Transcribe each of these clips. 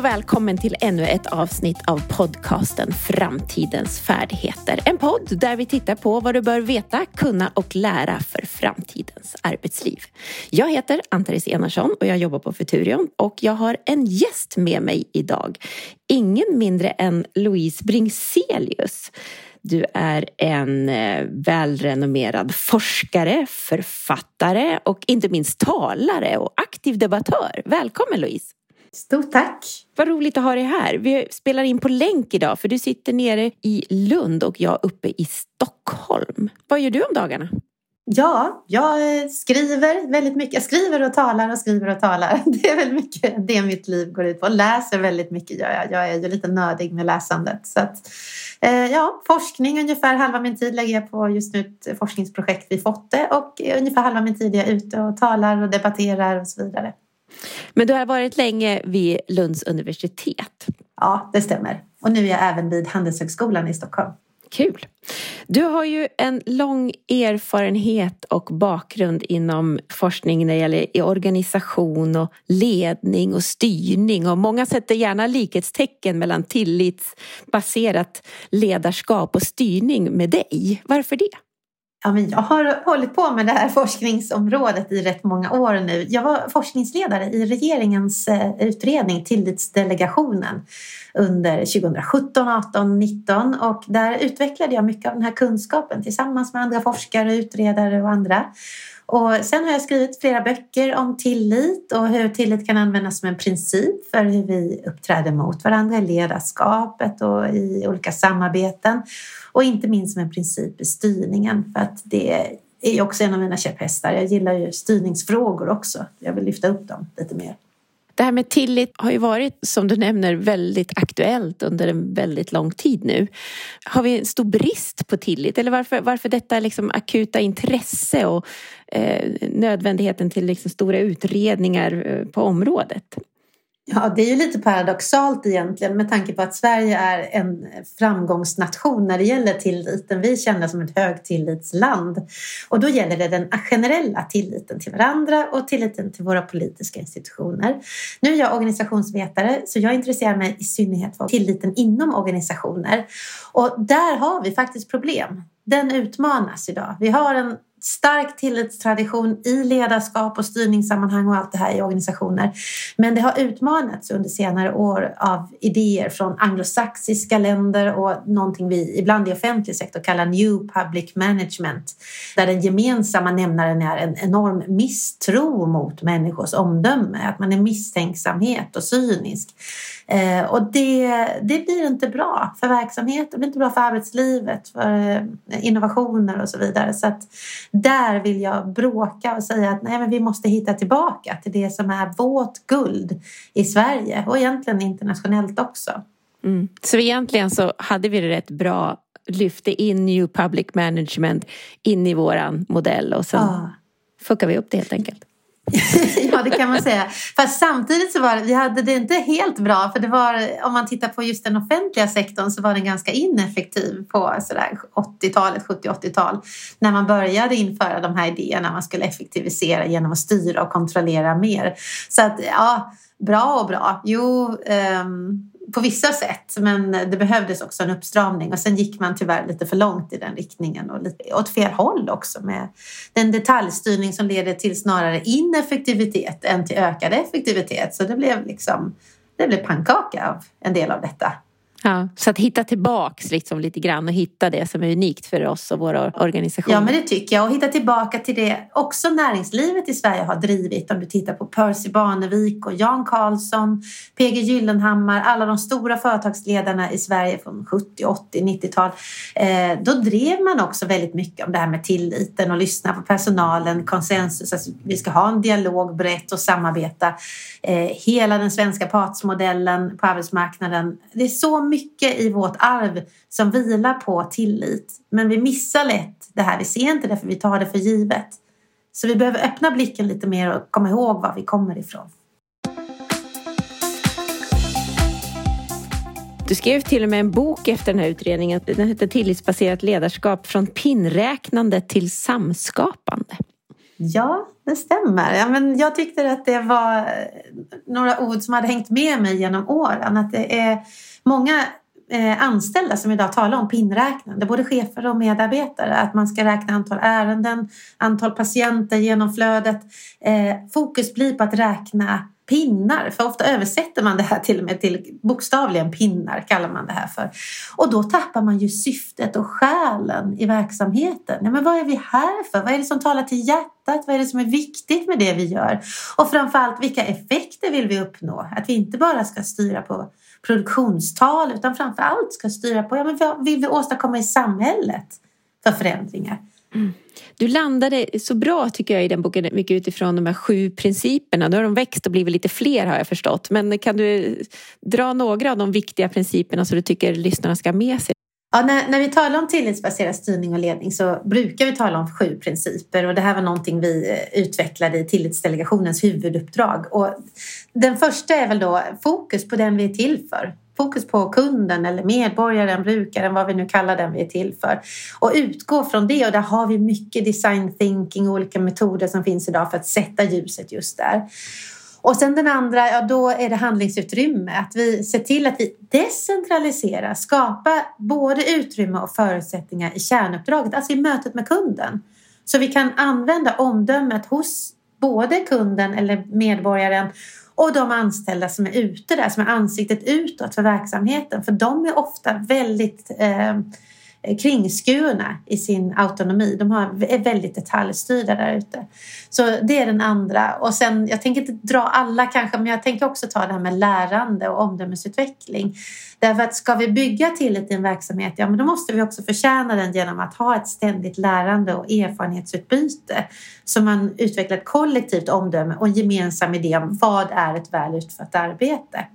och välkommen till ännu ett avsnitt av podcasten Framtidens färdigheter. En podd där vi tittar på vad du bör veta, kunna och lära för framtidens arbetsliv. Jag heter Antares Enarsson och jag jobbar på Futurion och jag har en gäst med mig idag. Ingen mindre än Louise Bringselius. Du är en eh, välrenommerad forskare, författare och inte minst talare och aktiv debattör. Välkommen Louise! Stort tack! Vad roligt att ha dig här. Vi spelar in på länk idag för du sitter nere i Lund och jag uppe i Stockholm. Vad gör du om dagarna? Ja, jag skriver väldigt mycket. Jag skriver och talar och skriver och talar. Det är väldigt mycket det mitt liv går ut på. Läser väldigt mycket gör jag. Jag är ju lite nördig med läsandet. Så att, eh, ja, forskning ungefär halva min tid lägger jag på just nu ett forskningsprojekt vid Fotte och ungefär halva min tid är jag ute och talar och debatterar och så vidare. Men du har varit länge vid Lunds universitet. Ja, det stämmer. Och nu är jag även vid Handelshögskolan i Stockholm. Kul! Du har ju en lång erfarenhet och bakgrund inom forskning när det gäller organisation och ledning och styrning och många sätter gärna likhetstecken mellan tillitsbaserat ledarskap och styrning med dig. Varför det? Ja, men jag har hållit på med det här forskningsområdet i rätt många år nu. Jag var forskningsledare i regeringens eh, utredning Tillitsdelegationen under 2017, 18, 19 och där utvecklade jag mycket av den här kunskapen tillsammans med andra forskare, utredare och andra. Och sen har jag skrivit flera böcker om tillit och hur tillit kan användas som en princip för hur vi uppträder mot varandra i ledarskapet och i olika samarbeten. Och inte minst som en princip i styrningen för att det är också en av mina käpphästar. Jag gillar ju styrningsfrågor också. Jag vill lyfta upp dem lite mer. Det här med tillit har ju varit, som du nämner, väldigt aktuellt under en väldigt lång tid nu. Har vi en stor brist på tillit eller varför, varför detta liksom akuta intresse och eh, nödvändigheten till liksom stora utredningar eh, på området? Ja, det är ju lite paradoxalt egentligen med tanke på att Sverige är en framgångsnation när det gäller tilliten. Vi känner som ett högtillitsland och då gäller det den generella tilliten till varandra och tilliten till våra politiska institutioner. Nu är jag organisationsvetare så jag intresserar mig i synnerhet för tilliten inom organisationer och där har vi faktiskt problem. Den utmanas idag. Vi har en stark tillitstradition i ledarskap och styrningssammanhang och allt det här i organisationer. Men det har utmanats under senare år av idéer från anglosaxiska länder och någonting vi ibland i offentlig sektor kallar New Public Management. Där den gemensamma nämnaren är en enorm misstro mot människors omdöme, att man är misstänksamhet och cynisk. Eh, och det, det blir inte bra för verksamheten, det blir inte bra för arbetslivet, för eh, innovationer och så vidare. Så att där vill jag bråka och säga att nej, men vi måste hitta tillbaka till det som är vårt guld i Sverige och egentligen internationellt också. Mm. Så egentligen så hade vi det rätt bra, lyfte in New Public Management in i våran modell och sen ja. fuckar vi upp det helt enkelt. ja, det kan man säga. Fast samtidigt så var det, vi hade det inte helt bra. För det var, om man tittar på just den offentliga sektorn så var den ganska ineffektiv på 80-talet, 70-80-tal. När man började införa de här idéerna. Man skulle effektivisera genom att styra och kontrollera mer. Så att, ja, bra och bra. Jo, um, på vissa sätt, men det behövdes också en uppstramning och sen gick man tyvärr lite för långt i den riktningen och lite åt fel håll också med den detaljstyrning som leder till snarare ineffektivitet än till ökad effektivitet. Så det blev liksom, det blev pannkaka av en del av detta. Ja, så att hitta tillbaks liksom lite grann och hitta det som är unikt för oss och våra organisationer. Ja, men det tycker jag. Och hitta tillbaka till det också näringslivet i Sverige har drivit. Om du tittar på Percy Barnevik och Jan Karlsson, PG Gyllenhammar, alla de stora företagsledarna i Sverige från 70, 80, 90-tal. Eh, då drev man också väldigt mycket om det här med tilliten och lyssna på personalen, konsensus. Alltså, vi ska ha en dialog brett och samarbeta. Eh, hela den svenska partsmodellen på arbetsmarknaden. Det är så mycket i vårt arv som vilar på tillit. Men vi missar lätt det här. Vi ser inte det för vi tar det för givet. Så vi behöver öppna blicken lite mer och komma ihåg var vi kommer ifrån. Du skrev till och med en bok efter den här utredningen. Den heter Tillitsbaserat ledarskap från pinnräknande till samskapande. Ja, det stämmer. Ja, men jag tyckte att det var några ord som hade hängt med mig genom åren. Att det är många eh, anställda som idag talar om pinnräknande, både chefer och medarbetare. Att man ska räkna antal ärenden, antal patienter, genomflödet. Eh, fokus blir på att räkna pinnar, för ofta översätter man det här till och med till bokstavligen pinnar kallar man det här för. Och då tappar man ju syftet och själen i verksamheten. Ja, men vad är vi här för? Vad är det som talar till hjärtat? Vad är det som är viktigt med det vi gör? Och framförallt, vilka effekter vill vi uppnå? Att vi inte bara ska styra på produktionstal utan framförallt ska styra på ja, men vad vill vi åstadkomma i samhället för förändringar. Mm. Du landade så bra tycker jag i den boken mycket utifrån de här sju principerna. Nu har de växt och blivit lite fler har jag förstått. Men kan du dra några av de viktiga principerna som du tycker lyssnarna ska ha med sig? Ja, när, när vi talar om tillitsbaserad styrning och ledning så brukar vi tala om sju principer och det här var någonting vi eh, utvecklade i Tillitsdelegationens huvuduppdrag. Och den första är väl då fokus på den vi är till för. Fokus på kunden eller medborgaren, brukaren, vad vi nu kallar den vi är till för. Och utgå från det och där har vi mycket design thinking och olika metoder som finns idag för att sätta ljuset just där. Och sen den andra, ja då är det handlingsutrymme. Att vi ser till att vi decentraliserar, skapar både utrymme och förutsättningar i kärnuppdraget, alltså i mötet med kunden. Så vi kan använda omdömet hos både kunden eller medborgaren och de anställda som är ute där, som är ansiktet utåt för verksamheten. För de är ofta väldigt eh, Eh, kringskurna i sin autonomi. De är väldigt detaljstyrda där ute. Så det är den andra. Och sen, jag tänker inte dra alla kanske, men jag tänker också ta det här med lärande och omdömesutveckling. Därför att ska vi bygga tillit i en verksamhet, ja men då måste vi också förtjäna den genom att ha ett ständigt lärande och erfarenhetsutbyte. Så man utvecklar ett kollektivt omdöme och en gemensam idé om vad är ett väl utfört arbete.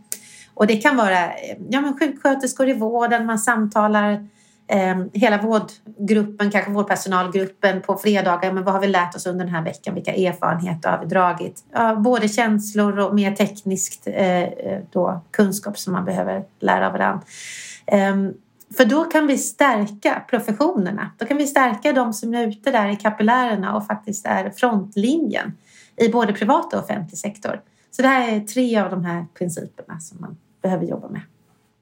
Och det kan vara eh, ja, men sjuksköterskor i vården, man samtalar eh, hela vårdgruppen, kanske vårdpersonalgruppen på fredagar. Men vad har vi lärt oss under den här veckan? Vilka erfarenheter har vi dragit? Ja, både känslor och mer tekniskt eh, eh då, kunskap som man behöver lära av varandra. Eh, för då kan vi stärka professionerna. Då kan vi stärka de som är ute där i kapillärerna och faktiskt är frontlinjen i både privat och offentlig sektor. Så det här är tre av de här principerna som man behöver jobba med.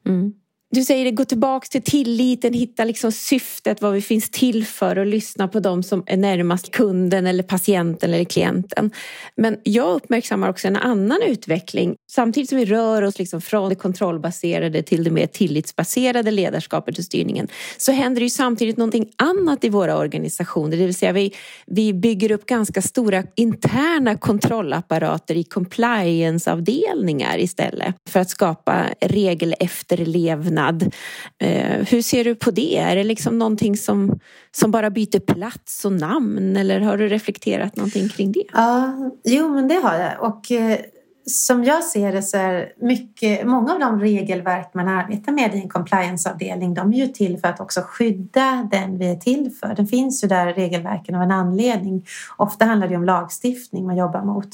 Mm. Du säger det, gå tillbaka till tilliten, hitta liksom syftet, vad vi finns till för och lyssna på dem som är närmast kunden eller patienten eller klienten. Men jag uppmärksammar också en annan utveckling. Samtidigt som vi rör oss liksom från det kontrollbaserade till det mer tillitsbaserade ledarskapet och styrningen så händer det ju samtidigt någonting annat i våra organisationer. Det vill säga vi, vi bygger upp ganska stora interna kontrollapparater i compliance-avdelningar istället för att skapa regelefterlevnad skillnad. Eh, hur ser du på det? Är det liksom någonting som, som bara byter plats och namn eller har du reflekterat någonting kring det? Ja, jo men det har jag. Och eh, som jag ser det så är mycket, många av de regelverk man arbetar med i en complianceavdelning de är ju till för att också skydda den vi är till för. Den finns ju där regelverken av en anledning. Ofta handlar det om lagstiftning man jobbar mot.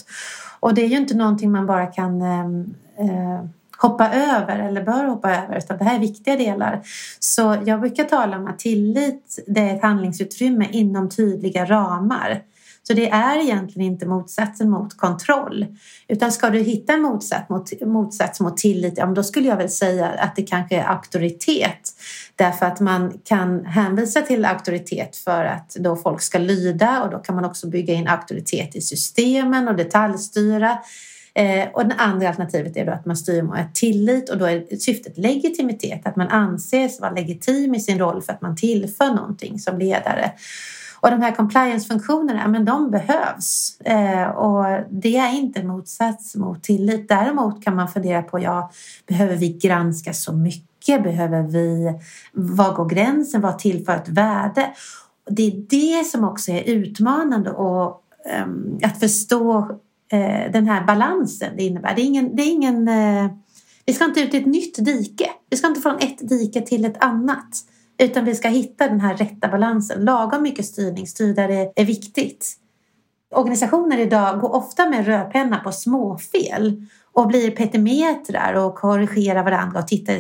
Och det är ju inte någonting man bara kan ehm, eh, eh hoppa över eller bör hoppa över utan det här är viktiga delar. Så jag brukar tala om att tillit det är ett handlingsutrymme inom tydliga ramar. Så det är egentligen inte motsatsen mot kontroll. Utan ska du hitta en motsats mot, motsats mot tillit, ja, då skulle jag väl säga att det kanske är auktoritet. Därför att man kan hänvisa till auktoritet för att då folk ska lyda och då kan man också bygga in auktoritet i systemen och detaljstyra. Eh, och det andra alternativet är då att man styr mot tillit och då är syftet legitimitet, att man anses vara legitim i sin roll för att man tillför någonting som ledare. Och de här compliance-funktionerna, men de behövs. Eh, och det är inte en motsats mot tillit. Däremot kan man fundera på, ja, behöver vi granska så mycket? Behöver vi, var går gränsen? Vad tillför ett värde? Det är det som också är utmanande och eh, att förstå eh, den här balansen det innebär. Det är ingen, det är ingen, eh, vi ska inte ut i ett nytt dike. Vi ska inte från ett dike till ett annat. Utan vi ska hitta den här rätta balansen. Lagom mycket styrning, styr där det är viktigt. Organisationer idag går ofta med rödpenna på småfel och blir petimetrar och korrigerar varandra och tittar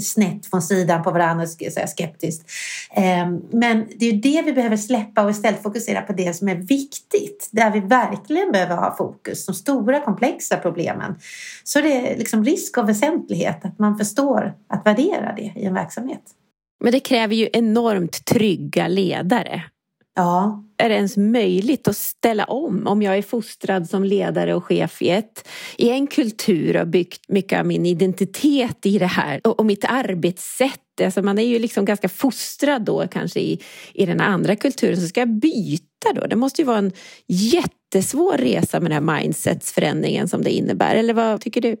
snett från sidan på varandra och skeptiskt. Ehm, men det är det vi behöver släppa och istället fokusera på det som är viktigt, där vi verkligen behöver ha fokus, de stora komplexa problemen. Så det är liksom risk och väsentlighet att man förstår att värdera det i en verksamhet. Men det kräver ju enormt trygga ledare. Ja. Är det ens möjligt att ställa om om jag är fostrad som ledare och chef i, ett, i en kultur och byggt mycket av min identitet i det här och, och mitt arbetssätt. Alltså man är ju liksom ganska fostrad då kanske i, i den andra kulturen. Så ska jag byta då? Det måste ju vara en jättesvår resa med den här mindsetsförändringen som det innebär. Eller vad tycker du?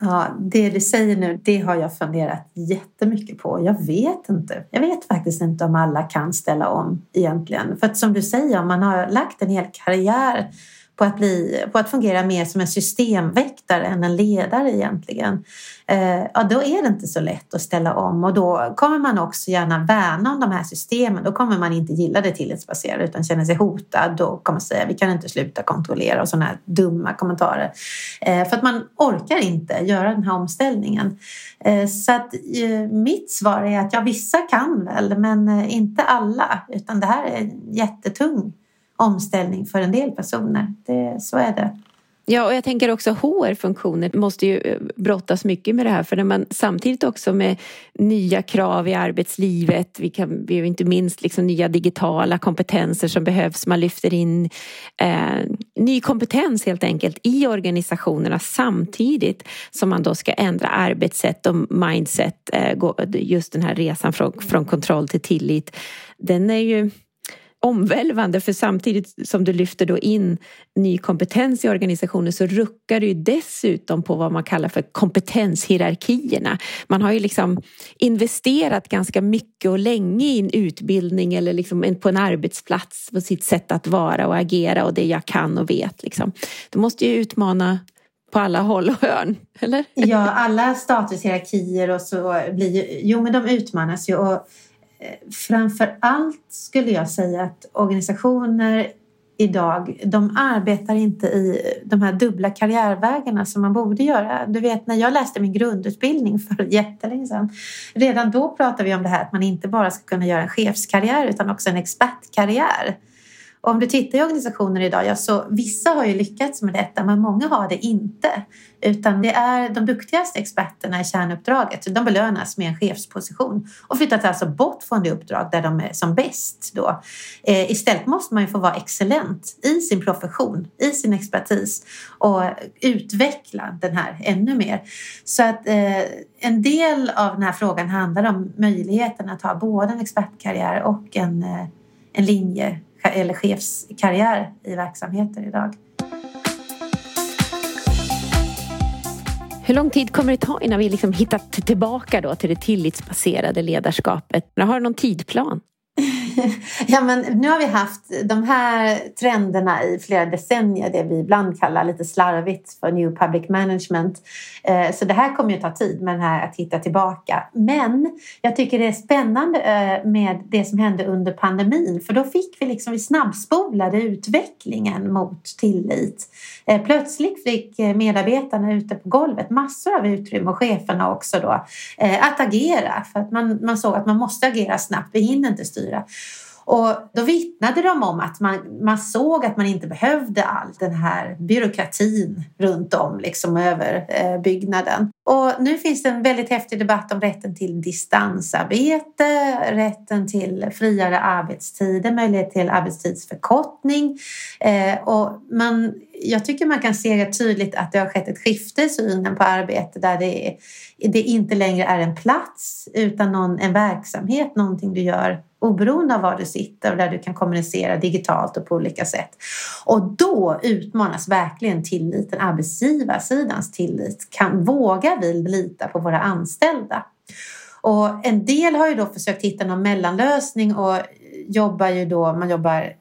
Ja, det du säger nu, det har jag funderat jättemycket på. Jag vet inte. Jag vet faktiskt inte om alla kan ställa om egentligen. För att som du säger, om man har lagt en hel karriär på att, bli, på att fungera mer som en systemväktare än en ledare egentligen. Eh, ja, då är det inte så lätt att ställa om och då kommer man också gärna värna om de här systemen. Då kommer man inte gilla det tillitsbaserade utan känner sig hotad. Då kommer säga vi kan inte sluta kontrollera och sådana här dumma kommentarer. Eh, för att man orkar inte göra den här omställningen. Eh, så att eh, mitt svar är att ja, vissa kan väl men eh, inte alla utan det här är jättetung omställning för en del personer. Det, så är det. Ja, och jag tänker också HR-funktioner måste ju eh, brottas mycket med det här för när man samtidigt också med nya krav i arbetslivet, vi kan vi inte minst liksom nya digitala kompetenser som behövs, man lyfter in eh, ny kompetens helt enkelt i organisationerna samtidigt som man då ska ändra arbetssätt och mindset, eh, just den här resan från, från kontroll till tillit. Den är ju omvälvande för samtidigt som du lyfter då in ny kompetens i organisationen så ruckar du ju dessutom på vad man kallar för kompetenshierarkierna. Man har ju liksom investerat ganska mycket och länge i en utbildning eller liksom på en arbetsplats på sitt sätt att vara och agera och det jag kan och vet. Liksom. Det måste ju utmana på alla håll och hörn, eller? Ja, alla statushierarkier och så blir ju, jo men de utmanas ju och Eh, framför allt skulle jag säga att organisationer idag, de arbetar inte i de här dubbla karriärvägarna som man borde göra. Du vet när jag läste min grundutbildning för jättelänge sedan, redan då pratade vi om det här att man inte bara ska kunna göra en chefskarriär utan också en expertkarriär. Och om du tittar i organisationer idag, ja, så vissa har ju lyckats med detta men många har det inte. Utan det är de duktigaste experterna i kärnuppdraget. De belönas med en chefsposition och flyttas alltså bort från det uppdrag där de är som bäst. Då. Eh, istället måste man ju få vara excellent i sin profession, i sin expertis och utveckla den här ännu mer. Så att eh, en del av den här frågan handlar om möjligheten att ha både en expertkarriär och en, eh, en linje eller chefskarriär i verksamheter idag. Hur lång tid kommer det ta innan vi liksom hittat tillbaka då till det tillitsbaserade ledarskapet? Har du någon tidplan? ja, men nu har vi haft de här trenderna i flera decennier, det vi ibland kallar lite slarvigt för New Public Management. Eh, så det här kommer ju ta tid med den här att hitta tillbaka. Men jag tycker det är spännande eh, med det som hände under pandemin för då fick vi liksom, vi snabbspolade utvecklingen mot tillit. Eh, plötsligt fick medarbetarna ute på golvet massor av utrymme och cheferna också då att agera för att man, man såg att man måste agera snabbt, vi hinner inte styra. Och då vittnade de om att man, man såg att man inte behövde all den här byråkratin runt om liksom över eh, byggnaden. Och nu finns det en väldigt häftig debatt om rätten till distansarbete, rätten till friare arbetstider, möjlighet till arbetstidsförkortning. Eh, och man, jag tycker man kan se tydligt att det har skett ett skifte i synen på arbete där det, är, det inte längre är en plats utan någon, en verksamhet, någonting du gör oberoende av var du sitter och där du kan kommunicera digitalt och på olika sätt. Och då utmanas verkligen tilliten, arbetsgivarsidans tillit. Kan, vågar vi lita på våra anställda? Och en del har ju då försökt hitta någon mellanlösning och jobbar ju då, man jobbar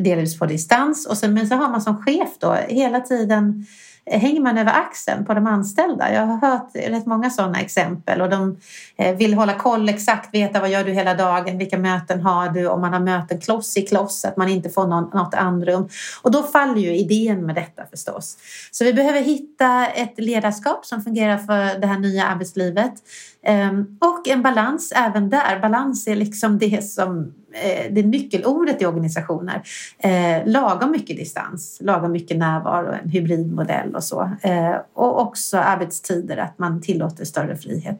delvis på distans och sen, men så har man som chef då hela tiden hänger man över axeln på de anställda. Jag har hört rätt många sådana exempel och de eh, vill hålla koll exakt, veta vad gör du hela dagen, vilka möten har du, om man har möten kloss i kloss, att man inte får någon, något andrum. Och då faller ju idén med detta förstås. Så vi behöver hitta ett ledarskap som fungerar för det här nya arbetslivet ehm, och en balans även där. Balans är liksom det som Eh, det nyckelordet i organisationer. Eh, lagom mycket distans, lagom mycket närvaro, en hybridmodell och så. Eh, och också arbetstider, att man tillåter större frihet.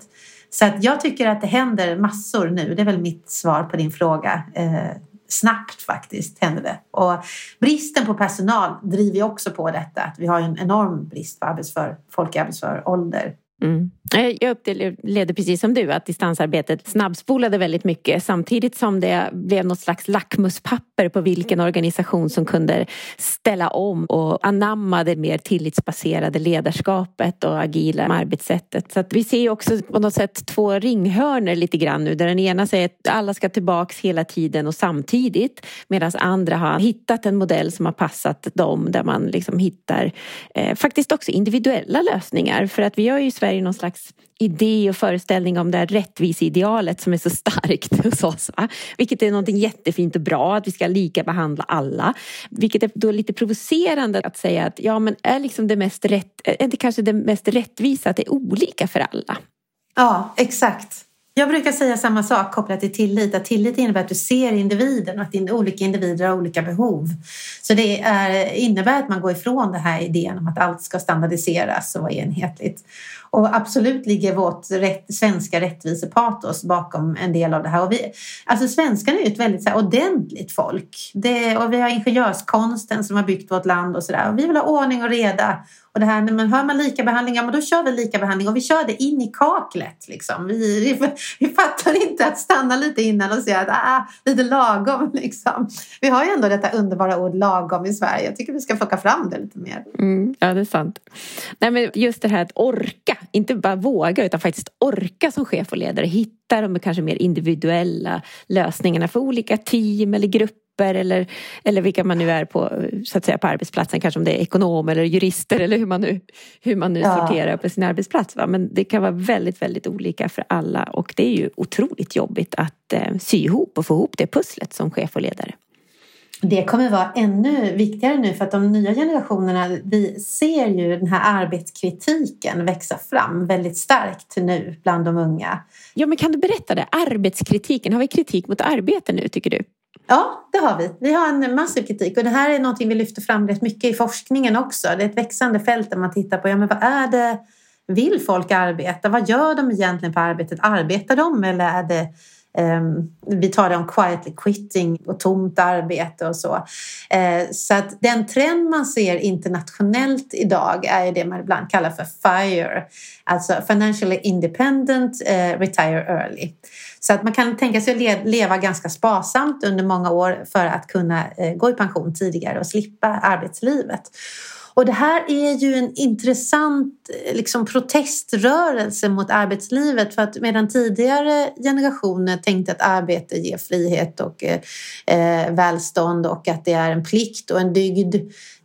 Så att jag tycker att det händer massor nu. Det är väl mitt svar på din fråga. Eh, snabbt faktiskt händer det. Och bristen på personal driver också på detta. Att vi har en enorm brist på arbetsför, folk i arbetsför ålder. Mm. Eh, jag upplevde precis som du att distansarbetet snabbspolade väldigt mycket samtidigt som det blev något slags lackmuspapper på vilken organisation som kunde ställa om och anamma det mer tillitsbaserade ledarskapet och agila arbetssättet. Så vi ser också på något sätt två ringhörnor lite grann nu där den ena säger att alla ska tillbaks hela tiden och samtidigt medan andra har hittat en modell som har passat dem där man liksom hittar eh, faktiskt också individuella lösningar för att vi har ju Sverige någon slags idé och föreställning om det här rättviseidealet som är så starkt hos oss. Va? Vilket är någonting jättefint och bra, att vi ska lika behandla alla. Vilket är då lite provocerande att säga att ja men är liksom det mest rätt, är det kanske det mest rättvisa att det är olika för alla? Ja, exakt. Jag brukar säga samma sak kopplat till tillit. Att tillit innebär att du ser individen och att olika individer har olika behov. Så det är, innebär att man går ifrån den här idén om att allt ska standardiseras och vara enhetligt. Och absolut ligger vårt rätt, svenska rättvisepatos bakom en del av det här. Och vi, alltså svenskarna är ju ett väldigt så här, ordentligt folk. Det, och vi har ingenjörskonsten som har byggt vårt land och sådär. Vi vill ha ordning och reda och det här, när man hör man likabehandling, ja men då kör vi likabehandling. och vi kör det in i kaklet. Liksom. Vi, vi, vi fattar inte att stanna lite innan och säga att ah, lite lagom. Liksom. Vi har ju ändå detta underbara ord lagom i Sverige. Jag tycker vi ska plocka fram det lite mer. Mm, ja, det är sant. Nej, men just det här att orka, inte bara våga utan faktiskt orka som chef och ledare. Hitta de kanske mer individuella lösningarna för olika team eller grupper eller, eller vilka man nu är på, så att säga, på arbetsplatsen. Kanske om det är ekonom eller jurister eller hur man nu, hur man nu ja. sorterar på sin arbetsplats. Va? Men det kan vara väldigt, väldigt olika för alla och det är ju otroligt jobbigt att eh, sy ihop och få ihop det pusslet som chef och ledare. Det kommer vara ännu viktigare nu för att de nya generationerna, vi ser ju den här arbetskritiken växa fram väldigt starkt nu bland de unga. Ja, men kan du berätta det? Arbetskritiken, har vi kritik mot arbete nu tycker du? Ja, det har vi. Vi har en massiv kritik och det här är någonting vi lyfter fram rätt mycket i forskningen också. Det är ett växande fält där man tittar på, ja men vad är det, vill folk arbeta? Vad gör de egentligen på arbetet? Arbetar de eller är det Ehm, vi talar om quietly quitting och tomt arbete och så. Uh, så att den trend man ser internationellt idag är det man ibland kallar för FIRE, alltså financially independent, uh, retire early. Så att man kan tänka sig att leva ganska sparsamt under många år för att kunna eh, gå i pension tidigare och slippa arbetslivet. Och det här är ju en intressant eh, liksom, proteströrelse mot arbetslivet för att medan tidigare generationer tänkte att arbete ger frihet och eh, eh, välstånd och att det är en plikt och en dygd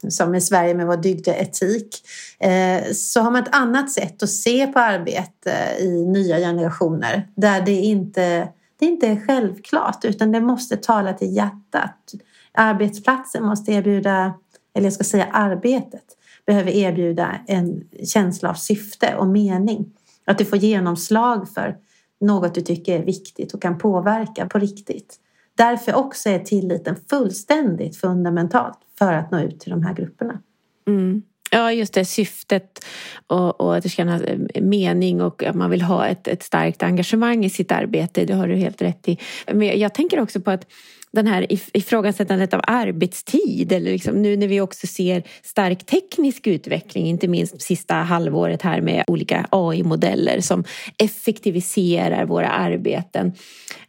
som i Sverige med vår dygdeetik eh, så har man ett annat sätt att se på arbete i nya generationer där det inte, det inte är självklart utan det måste tala till hjärtat. Arbetsplatsen måste erbjuda eller jag ska säga arbetet, behöver erbjuda en känsla av syfte och mening. Att du får genomslag för något du tycker är viktigt och kan påverka på riktigt. Därför också är tilliten fullständigt fundamentalt för att nå ut till de här grupperna. Mm. Ja, just det syftet och, och att det ska kännas eh, mening och att man vill ha ett, ett starkt engagemang i sitt arbete. Det har du helt rätt i. Men jag tänker också på att den här ifrågasättandet av arbetstid eller liksom nu när vi också ser stark teknisk utveckling, inte minst sista halvåret här med olika AI-modeller som effektiviserar våra arbeten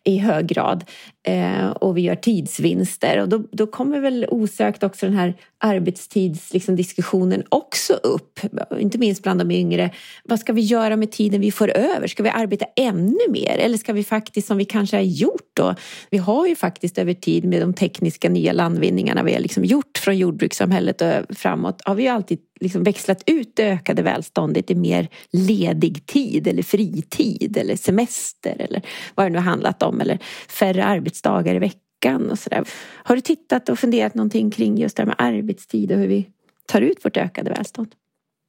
i hög grad eh, och vi gör tidsvinster och då, då kommer väl osökt också den här arbetstidsdiskussionen liksom, också upp, inte minst bland de yngre. Vad ska vi göra med tiden vi får över? Ska vi arbeta ännu mer eller ska vi faktiskt som vi kanske har gjort då? Vi har ju faktiskt över över tid med de tekniska nya landvinningarna vi har liksom gjort från jordbrukssamhället och framåt har vi alltid liksom växlat ut det ökade välståndet i mer ledig tid eller fritid eller semester eller vad det nu har handlat om eller färre arbetsdagar i veckan och sådär. Har du tittat och funderat någonting kring just det här med arbetstid och hur vi tar ut vårt ökade välstånd?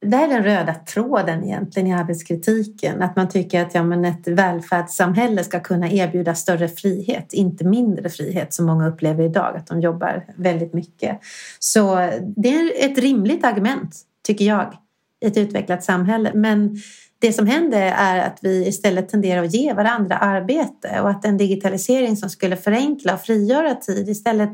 Det här är den röda tråden egentligen i arbetskritiken. Att man tycker att ja, men ett välfärdssamhälle ska kunna erbjuda större frihet, inte mindre frihet som många upplever idag, att de jobbar väldigt mycket. Så det är ett rimligt argument, tycker jag, i ett utvecklat samhälle. Men det som händer är att vi istället tenderar att ge varandra arbete och att en digitalisering som skulle förenkla och frigöra tid istället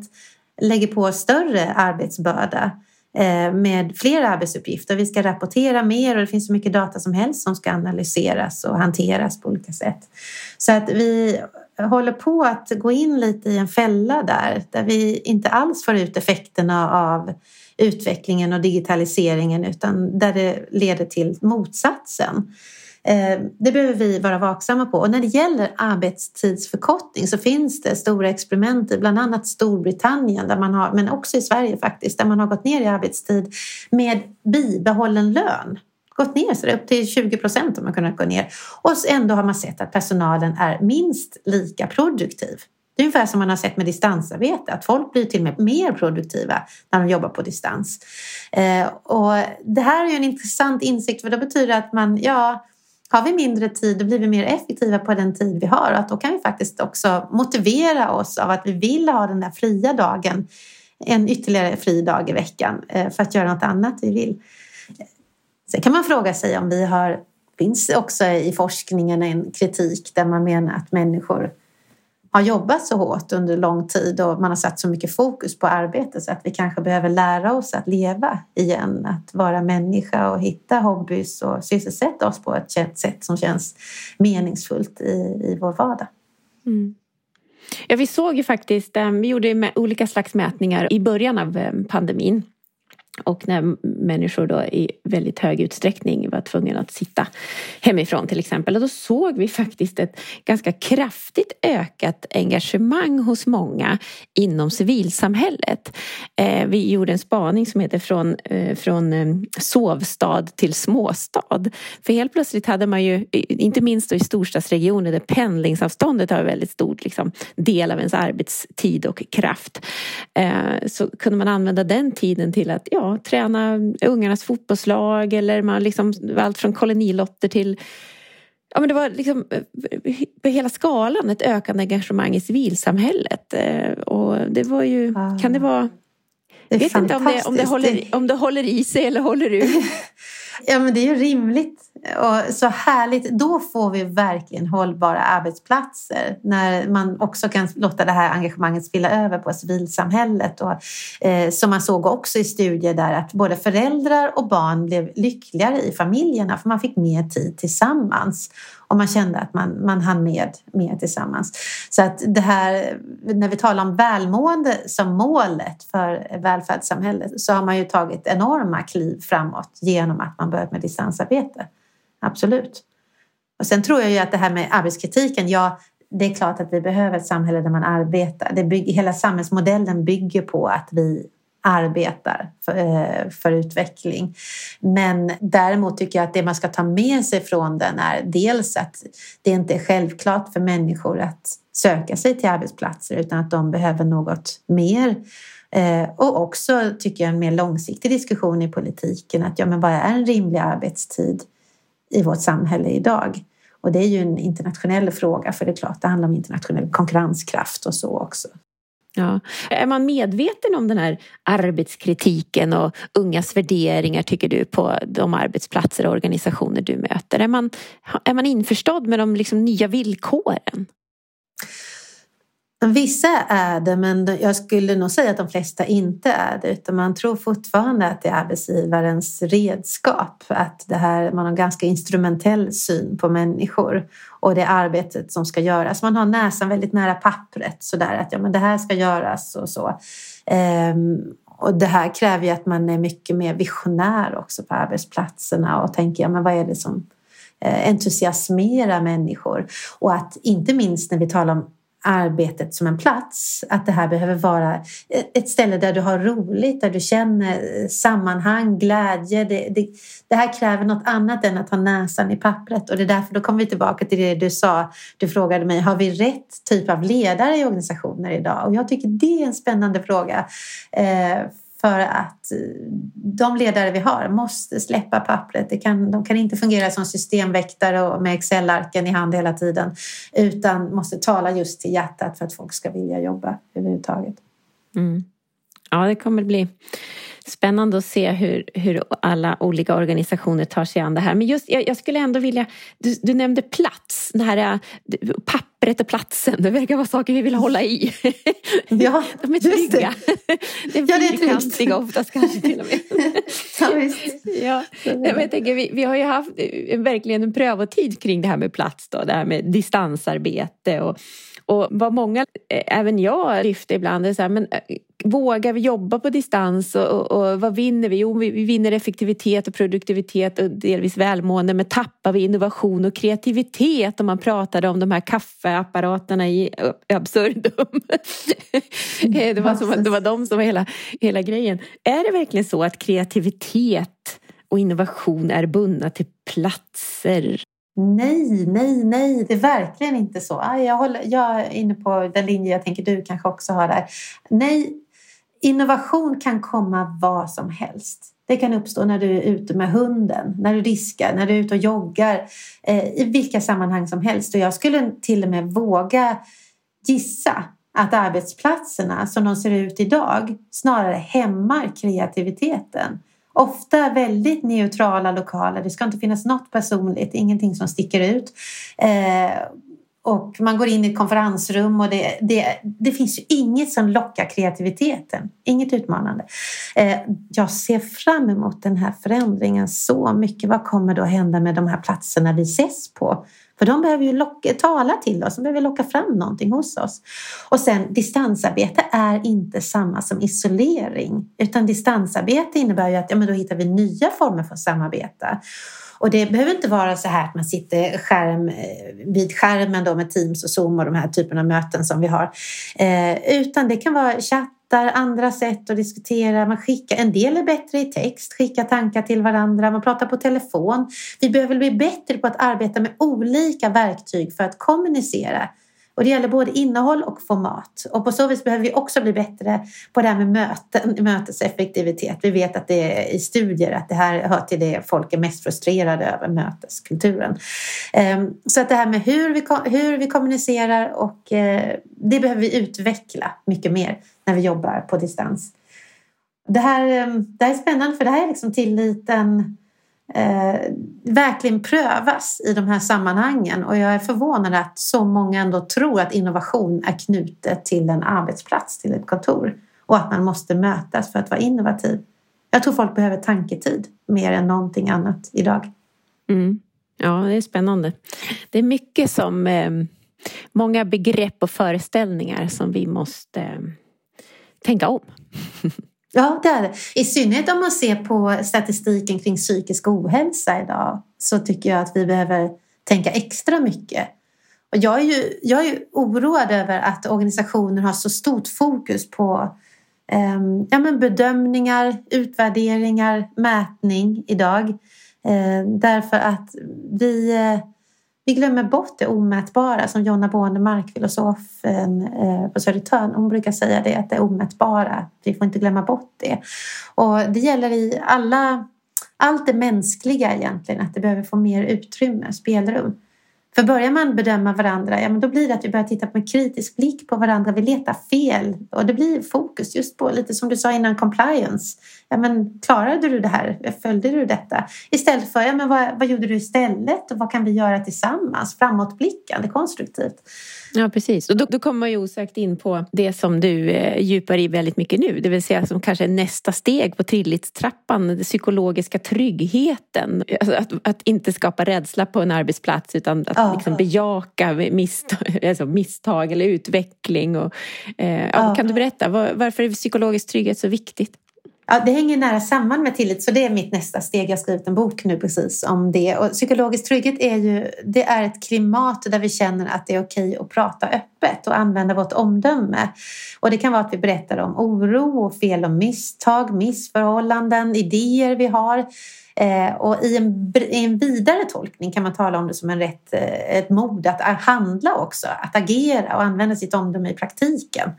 lägger på större arbetsbörda Eh, med fler arbetsuppgifter. Vi ska rapportera mer och det finns så mycket data som helst som ska analyseras och hanteras på olika sätt. Så att vi håller på att gå in lite i en fälla där, där vi inte alls får ut effekterna av utvecklingen och digitaliseringen utan där det leder till motsatsen. Eh, det behöver vi vara vaksamma på. Och när det gäller arbetstidsförkortning så finns det stora experiment i bland annat Storbritannien, där man har, men också i Sverige faktiskt, där man har gått ner i arbetstid med bibehållen lön gått ner så det upp till 20 procent har man kunnat gå ner. Och ändå har man sett att personalen är minst lika produktiv. Det är ungefär som man har sett med distansarbete, att folk blir till och med mer produktiva när de jobbar på distans. Eh, och det här är ju en intressant insikt för det betyder att man, ja, har vi mindre tid då blir vi mer effektiva på den tid vi har och att då kan vi faktiskt också motivera oss av att vi vill ha den där fria dagen, en ytterligare fri dag i veckan eh, för att göra något annat vi vill. Sen kan man fråga sig om vi har, finns också i forskningen en kritik där man menar att människor har jobbat så hårt under lång tid och man har satt så mycket fokus på arbete så att vi kanske behöver lära oss att leva igen, att vara människa och hitta hobbys och sysselsätta oss på ett sätt som känns meningsfullt i, i vår vardag. Mm. Ja, vi såg ju faktiskt, eh, vi gjorde olika slags mätningar i början av eh, pandemin och när människor då i väldigt hög utsträckning var tvungna att sitta hemifrån till exempel. Och då såg vi faktiskt ett ganska kraftigt ökat engagemang hos många inom civilsamhället. Eh, vi gjorde en spaning som heter Från, eh, från eh, sovstad till småstad. För helt plötsligt hade man ju, inte minst i storstadsregioner där pendlingsavståndet har en väldigt stor liksom, del av ens arbetstid och kraft. Eh, så kunde man använda den tiden till att ja, träna ungarnas fotbollslag eller man liksom, allt från kolonilotter till Ja, men det var liksom på hela skalan ett ökande engagemang i civilsamhället. Eh, och det var ju, ah. kan det vara jag vet inte om det, om, det håller, om det håller i sig eller håller ut. ja men det är ju rimligt och så härligt. Då får vi verkligen hållbara arbetsplatser när man också kan låta det här engagemanget spilla över på civilsamhället. Och, eh, som man såg också i studier där att både föräldrar och barn blev lyckligare i familjerna för man fick mer tid tillsammans och man kände att man, man hann med mer tillsammans. Så att det här, när vi talar om välmående som målet för välfärdssamhället så har man ju tagit enorma kliv framåt genom att man börjat med distansarbete. Absolut. Och sen tror jag ju att det här med arbetskritiken, ja, det är klart att vi behöver ett samhälle där man arbetar. Det bygger, hela samhällsmodellen bygger på att vi arbetar för, eh, för, utveckling. Men däremot tycker jag att det man ska ta med sig från den är dels att det inte är självklart för människor att söka sig till arbetsplatser utan att de behöver något mer. Eh, och också tycker jag en mer långsiktig diskussion i politiken att ja, men vad är en rimlig arbetstid i vårt samhälle idag? Och det är ju en internationell fråga för det är klart det handlar om internationell konkurrenskraft och så också. Ja. Är man medveten om den här arbetskritiken och ungas värderingar tycker du på de arbetsplatser och organisationer du möter? Är man, är man införstådd med de liksom nya villkoren? Vissa är det, men jag skulle nog säga att de flesta inte är det. Utan man tror fortfarande att det är arbetsgivarens redskap. Att det här, man har en ganska instrumentell syn på människor och det arbetet som ska göras. Man har näsan väldigt nära pappret sådär att ja, men det här ska göras och så. Ehm, och det här kräver ju att man är mycket mer visionär också på arbetsplatserna och tänker ja, men vad är det som eh, entusiasmerar människor? Och att inte minst när vi talar om arbetet som en plats. Att det här behöver vara ett ställe där du har roligt, där du känner sammanhang, glädje. Det, det, det, här kräver något annat än att ha näsan i pappret och det är därför då kommer vi tillbaka till det du sa. Du frågade mig, har vi rätt typ av ledare i organisationer idag? Och jag tycker det är en spännande fråga. Eh, för att eh, de ledare vi har måste släppa pappret. Det kan, de kan inte fungera som systemväktare och med Excel-arken i hand hela tiden utan måste tala just till hjärtat för att folk ska vilja jobba överhuvudtaget. Mm. Ja, det kommer bli spännande att se hur, hur alla olika organisationer tar sig an det här. Men just, jag, jag skulle ändå vilja, du, du, nämnde plats, det här äh, pappret och platsen, det verkar vara saker vi vill hålla i. Ja, De är trygga. Det. det är ja, fyrkantiga oftast kanske till och med. ja, visst. Ja. Jag tänker, vi, vi har ju haft eh, verkligen en prövotid kring det här med plats, då, det här med distansarbete och och vad många, eh, även jag, lyfter ibland är så här, men eh, vågar vi jobba på distans och, och, och, vad vinner vi? Jo, vi, vi vinner effektivitet och produktivitet och delvis välmående men tappar vi innovation och kreativitet om man pratade om de här kaffeapparaterna i absurdum. det, var som, det var de som var hela, hela grejen. Är det verkligen så att kreativitet och innovation är bundna till platser? Nej, nej, nej, det är verkligen inte så. Jag, håller, jag är inne på den linje jag tänker du kanske också har där. Nej, innovation kan komma vad som helst. Det kan uppstå när du är ute med hunden, när du diskar, när du är ute och joggar, eh, i vilka sammanhang som helst. Och jag skulle till och med våga gissa att arbetsplatserna som de ser ut idag snarare hämmar kreativiteten. Ofta väldigt neutrala lokaler. Det ska inte finnas något personligt, ingenting som sticker ut. Eh, och man går in i ett konferensrum och det, det, det finns ju inget som lockar kreativiteten. Inget utmanande. Eh, jag ser fram emot den här förändringen så mycket. Vad kommer då hända med de här platserna vi ses på? För de behöver ju locka, tala till oss, de behöver locka fram någonting hos oss. Och sen distansarbete är inte samma som isolering. Utan distansarbete innebär ju att ja, men då hittar vi nya former för att samarbeta. Och det behöver inte vara så här att man sitter skärm, eh, vid skärmen då med Teams och Zoom och de här typerna av möten som vi har. Eh, utan det kan vara chatt hittar andra sätt att diskutera. Man skickar, en del är bättre i text, skicka tankar till varandra, man pratar på telefon. Vi behöver bli bättre på att arbeta med olika verktyg för att kommunicera. Och det gäller både innehåll och format. Och på så vis behöver vi också bli bättre på det här med möten, möteseffektivitet. Vi vet att det är i studier att det här hör till det folk är mest frustrerade över, möteskulturen. Ehm, så att det här med hur vi, hur vi kommunicerar och eh, det behöver vi utveckla mycket mer när vi jobbar på distans. Det här, ehm, det här är spännande för det här är liksom tilliten eh, verkligen prövas i de här sammanhangen och jag är förvånad att så många ändå tror att innovation är knutet till en arbetsplats, till ett kontor och att man måste mötas för att vara innovativ. Jag tror folk behöver tanketid mer än någonting annat idag. Mm. Ja, det är spännande. Det är mycket som eh, många begrepp och föreställningar som vi måste eh, tänka om. Ja, det är det. I synnerhet om man ser på statistiken kring psykisk ohälsa idag så tycker jag att vi behöver tänka extra mycket. Och jag, är ju, jag är oroad över att organisationer har så stort fokus på eh, ja, men bedömningar, utvärderingar, mätning idag. Eh, därför att vi eh, vi glömmer bort det omätbara som Jonna Bornemark, filosofen eh, på Södertörn, hon brukar säga det att det omätbara, vi får inte glömma bort det. Och det gäller i alla, allt det mänskliga egentligen, att det behöver få mer utrymme, spelrum. För börjar man bedöma varandra, ja men då blir det att vi börjar titta med kritisk blick på varandra. Vi letar fel och det blir fokus just på lite som du sa innan compliance. Ja men klarade du det här? Följde du detta? Istället för, ja men vad, vad gjorde du istället och vad kan vi göra tillsammans? Framåtblickande, konstruktivt. Ja precis och då, då kommer man ju osökt in på det som du eh, djupar i väldigt mycket nu. Det vill säga som kanske är nästa steg på tillitstrappan, den psykologiska tryggheten. Alltså att, att inte skapa rädsla på en arbetsplats utan att ja. liksom bejaka misstag, alltså misstag eller utveckling. Och, eh, ja. Kan du berätta var, varför är psykologisk trygghet så viktigt? Ja, det hänger nära samman med tillit, så det är mitt nästa steg. Jag har skrivit en bok nu precis om det. Och psykologisk trygghet är ju det är ett klimat där vi känner att det är okej att prata öppet och använda vårt omdöme. Och det kan vara att vi berättar om oro, fel och misstag, missförhållanden, idéer vi har. Eh, och i en, i en, vidare tolkning kan man tala om det som en rätt, eh, ett mod att handla också, att agera och använda sitt omdöme i praktiken.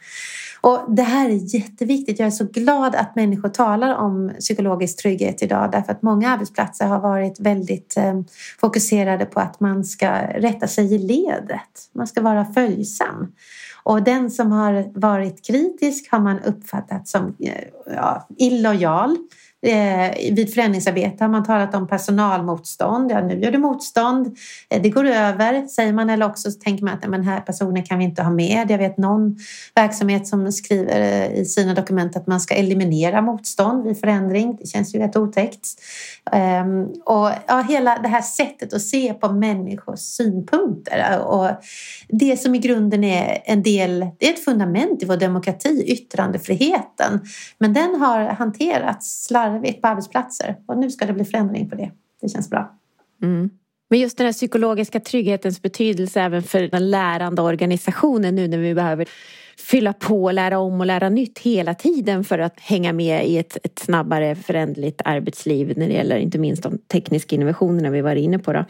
Och det här är jätteviktigt. Jag är så glad att människor talar om psykologisk trygghet idag därför att många arbetsplatser har varit väldigt eh, fokuserade på att man ska rätta sig i ledet. Man ska vara följsam. Och den som har varit kritisk har man uppfattat som eh, ja, illojal Eh, vid förändringsarbete har man talat om personalmotstånd. Ja, nu gör du motstånd. Eh, det går över, säger man. Eller också tänker man att den här personen kan vi inte ha med. Jag vet någon verksamhet som skriver eh, i sina dokument att man ska eliminera motstånd vid förändring. Det känns ju rätt otäckt. Ehm, och ja, hela det här sättet att se på människors synpunkter och det som i grunden är en del, det är ett fundament i vår demokrati, yttrandefriheten. Men den har hanterats slarvigt på arbetsplatser och nu ska det bli förändring på det. Det känns bra. Mm. Men just den här psykologiska trygghetens betydelse även för den lärande organisationen nu när vi behöver fylla på, lära om och lära nytt hela tiden för att hänga med i ett, ett snabbare föränderligt arbetsliv när det gäller inte minst de tekniska innovationerna vi var inne på. Då.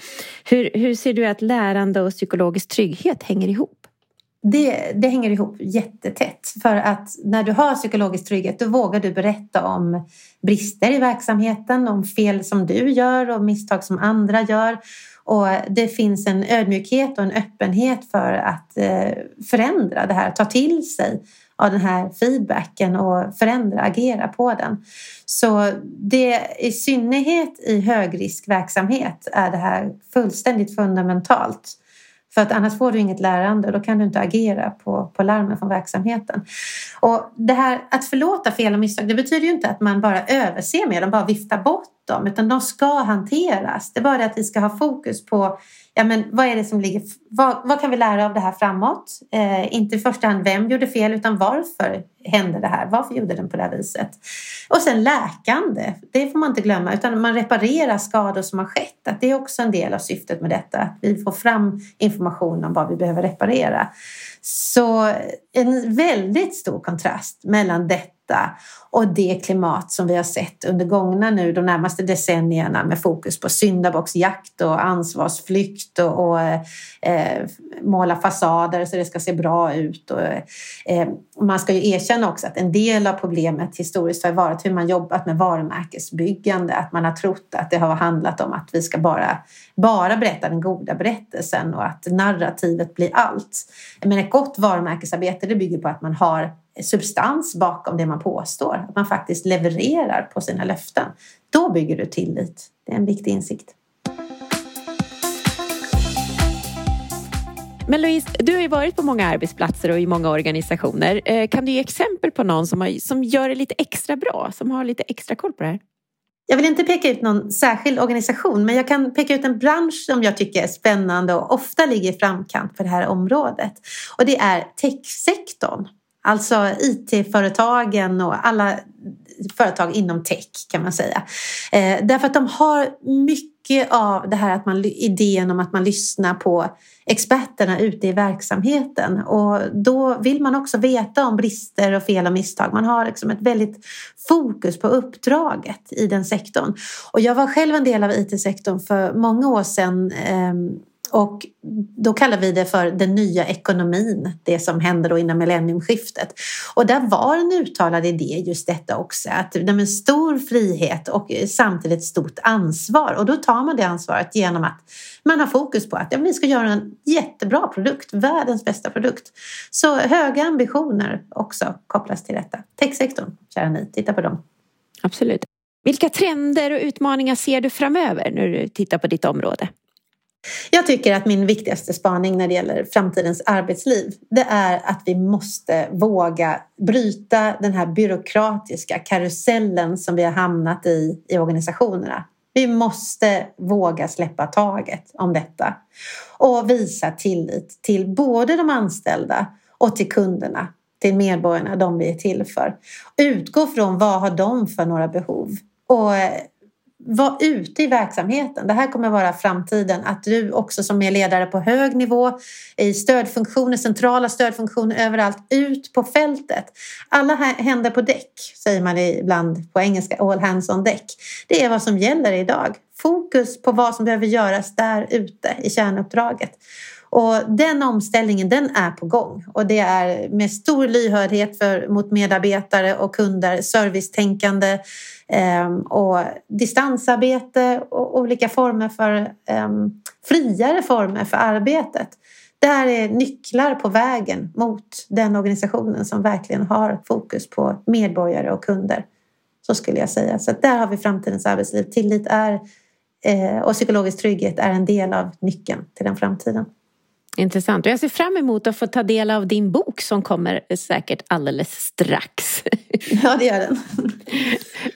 Hur, hur ser du att lärande och psykologisk trygghet hänger ihop? Det, det, hänger ihop jättetätt. För att när du har psykologisk trygghet då vågar du berätta om brister i verksamheten, om fel som du gör och misstag som andra gör. Och det finns en ödmjukhet och en öppenhet för att eh, förändra det här, ta till sig av den här feedbacken och förändra, agera på den. Så det i synnerhet i högriskverksamhet är det här fullständigt fundamentalt. För att annars får du inget lärande och då kan du inte agera på, på larmen från verksamheten. Och det här att förlåta fel och misstag, det betyder ju inte att man bara överser med dem, bara viftar bort dem, utan de ska hanteras. Det är bara det att vi ska ha fokus på ja, men vad är det som ligger, vad, vad kan vi lära av det här framåt? Eh, inte i första hand vem gjorde fel utan varför hände det här? Varför gjorde den på det här viset? Och sen läkande, det får man inte glömma utan man reparerar skador som har skett. Att det är också en del av syftet med detta, att vi får fram information om vad vi behöver reparera. Så en väldigt stor kontrast mellan detta detta och det klimat som vi har sett under gångna nu de närmaste decennierna med fokus på syndabocksjakt och ansvarsflykt och, och eh, måla fasader så det ska se bra ut. Och, eh, man ska ju erkänna också att en del av problemet historiskt har varit hur man jobbat med varumärkesbyggande, att man har trott att det har handlat om att vi ska bara, bara berätta den goda berättelsen och att narrativet blir allt. Men ett gott varumärkesarbete det bygger på att man har substans bakom det man påstår. Att man faktiskt levererar på sina löften. Då bygger du tillit. Det är en viktig insikt. Men Louise, du har ju varit på många arbetsplatser och i många organisationer. Eh, kan du ge exempel på någon som, har, som gör det lite extra bra, som har lite extra koll på det här? Jag vill inte peka ut någon särskild organisation men jag kan peka ut en bransch som jag tycker är spännande och ofta ligger i framkant på det här området. Och det är techsektorn. Alltså IT-företagen och alla företag inom tech kan man säga. Eh, därför att de har mycket av det här att man, idén om att man lyssnar på experterna ute i verksamheten och då vill man också veta om brister och fel och misstag. Man har liksom ett väldigt fokus på uppdraget i den sektorn. Och jag var själv en del av IT-sektorn för många år sedan eh, och då kallar vi det för den nya ekonomin, det som händer då innan millenniumskiftet. Och där var en uttalad idé just detta också, att det är en stor frihet och samtidigt stort ansvar. Och då tar man det ansvaret genom att man har fokus på att ja, vi ska göra en jättebra produkt, världens bästa produkt. Så höga ambitioner också kopplas till detta. Techsektorn, kära ni, titta på dem. Absolut. Vilka trender och utmaningar ser du framöver när du tittar på ditt område? Jag tycker att min viktigaste spaning när det gäller framtidens arbetsliv det är att vi måste våga bryta den här byråkratiska karusellen som vi har hamnat i i organisationerna. Vi måste våga släppa taget om detta och visa tillit till både de anställda och till kunderna. till medborgarna de vi är till för. Utgå från vad har de för några behov? Och eh, var ute i verksamheten. Det här kommer vara framtiden. Att du också som är ledare på hög nivå i stödfunktioner, centrala stödfunktioner överallt, ut på fältet. Alla händer på däck, säger man ibland på engelska, all hands on deck. Det är vad som gäller idag. Fokus på vad som behöver göras där ute i kärnuppdraget. Och den omställningen den är på gång och det är med stor lyhördhet för, mot medarbetare och kunder, servicetänkande eh, och distansarbete och olika former för eh, friare former för arbetet. Det här är nycklar på vägen mot den organisationen som verkligen har fokus på medborgare och kunder. Så skulle jag säga. Så där har vi framtidens arbetsliv. Tillit är, eh, och psykologisk trygghet är en del av nyckeln till den framtiden. Intressant. Och jag ser fram emot att få ta del av din bok som kommer säkert alldeles strax. Ja, det gör den.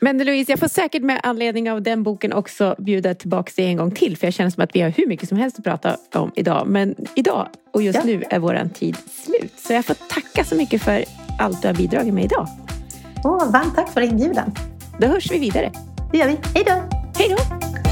Men Louise, jag får säkert med anledning av den boken också bjuda tillbaka dig en gång till. För jag känner som att vi har hur mycket som helst att prata om idag. Men idag och just ja. nu är vår tid slut. Så jag får tacka så mycket för allt du har bidragit med idag. Åh, varmt tack för inbjudan. Då hörs vi vidare. Det gör vi. Hej då! Hej då!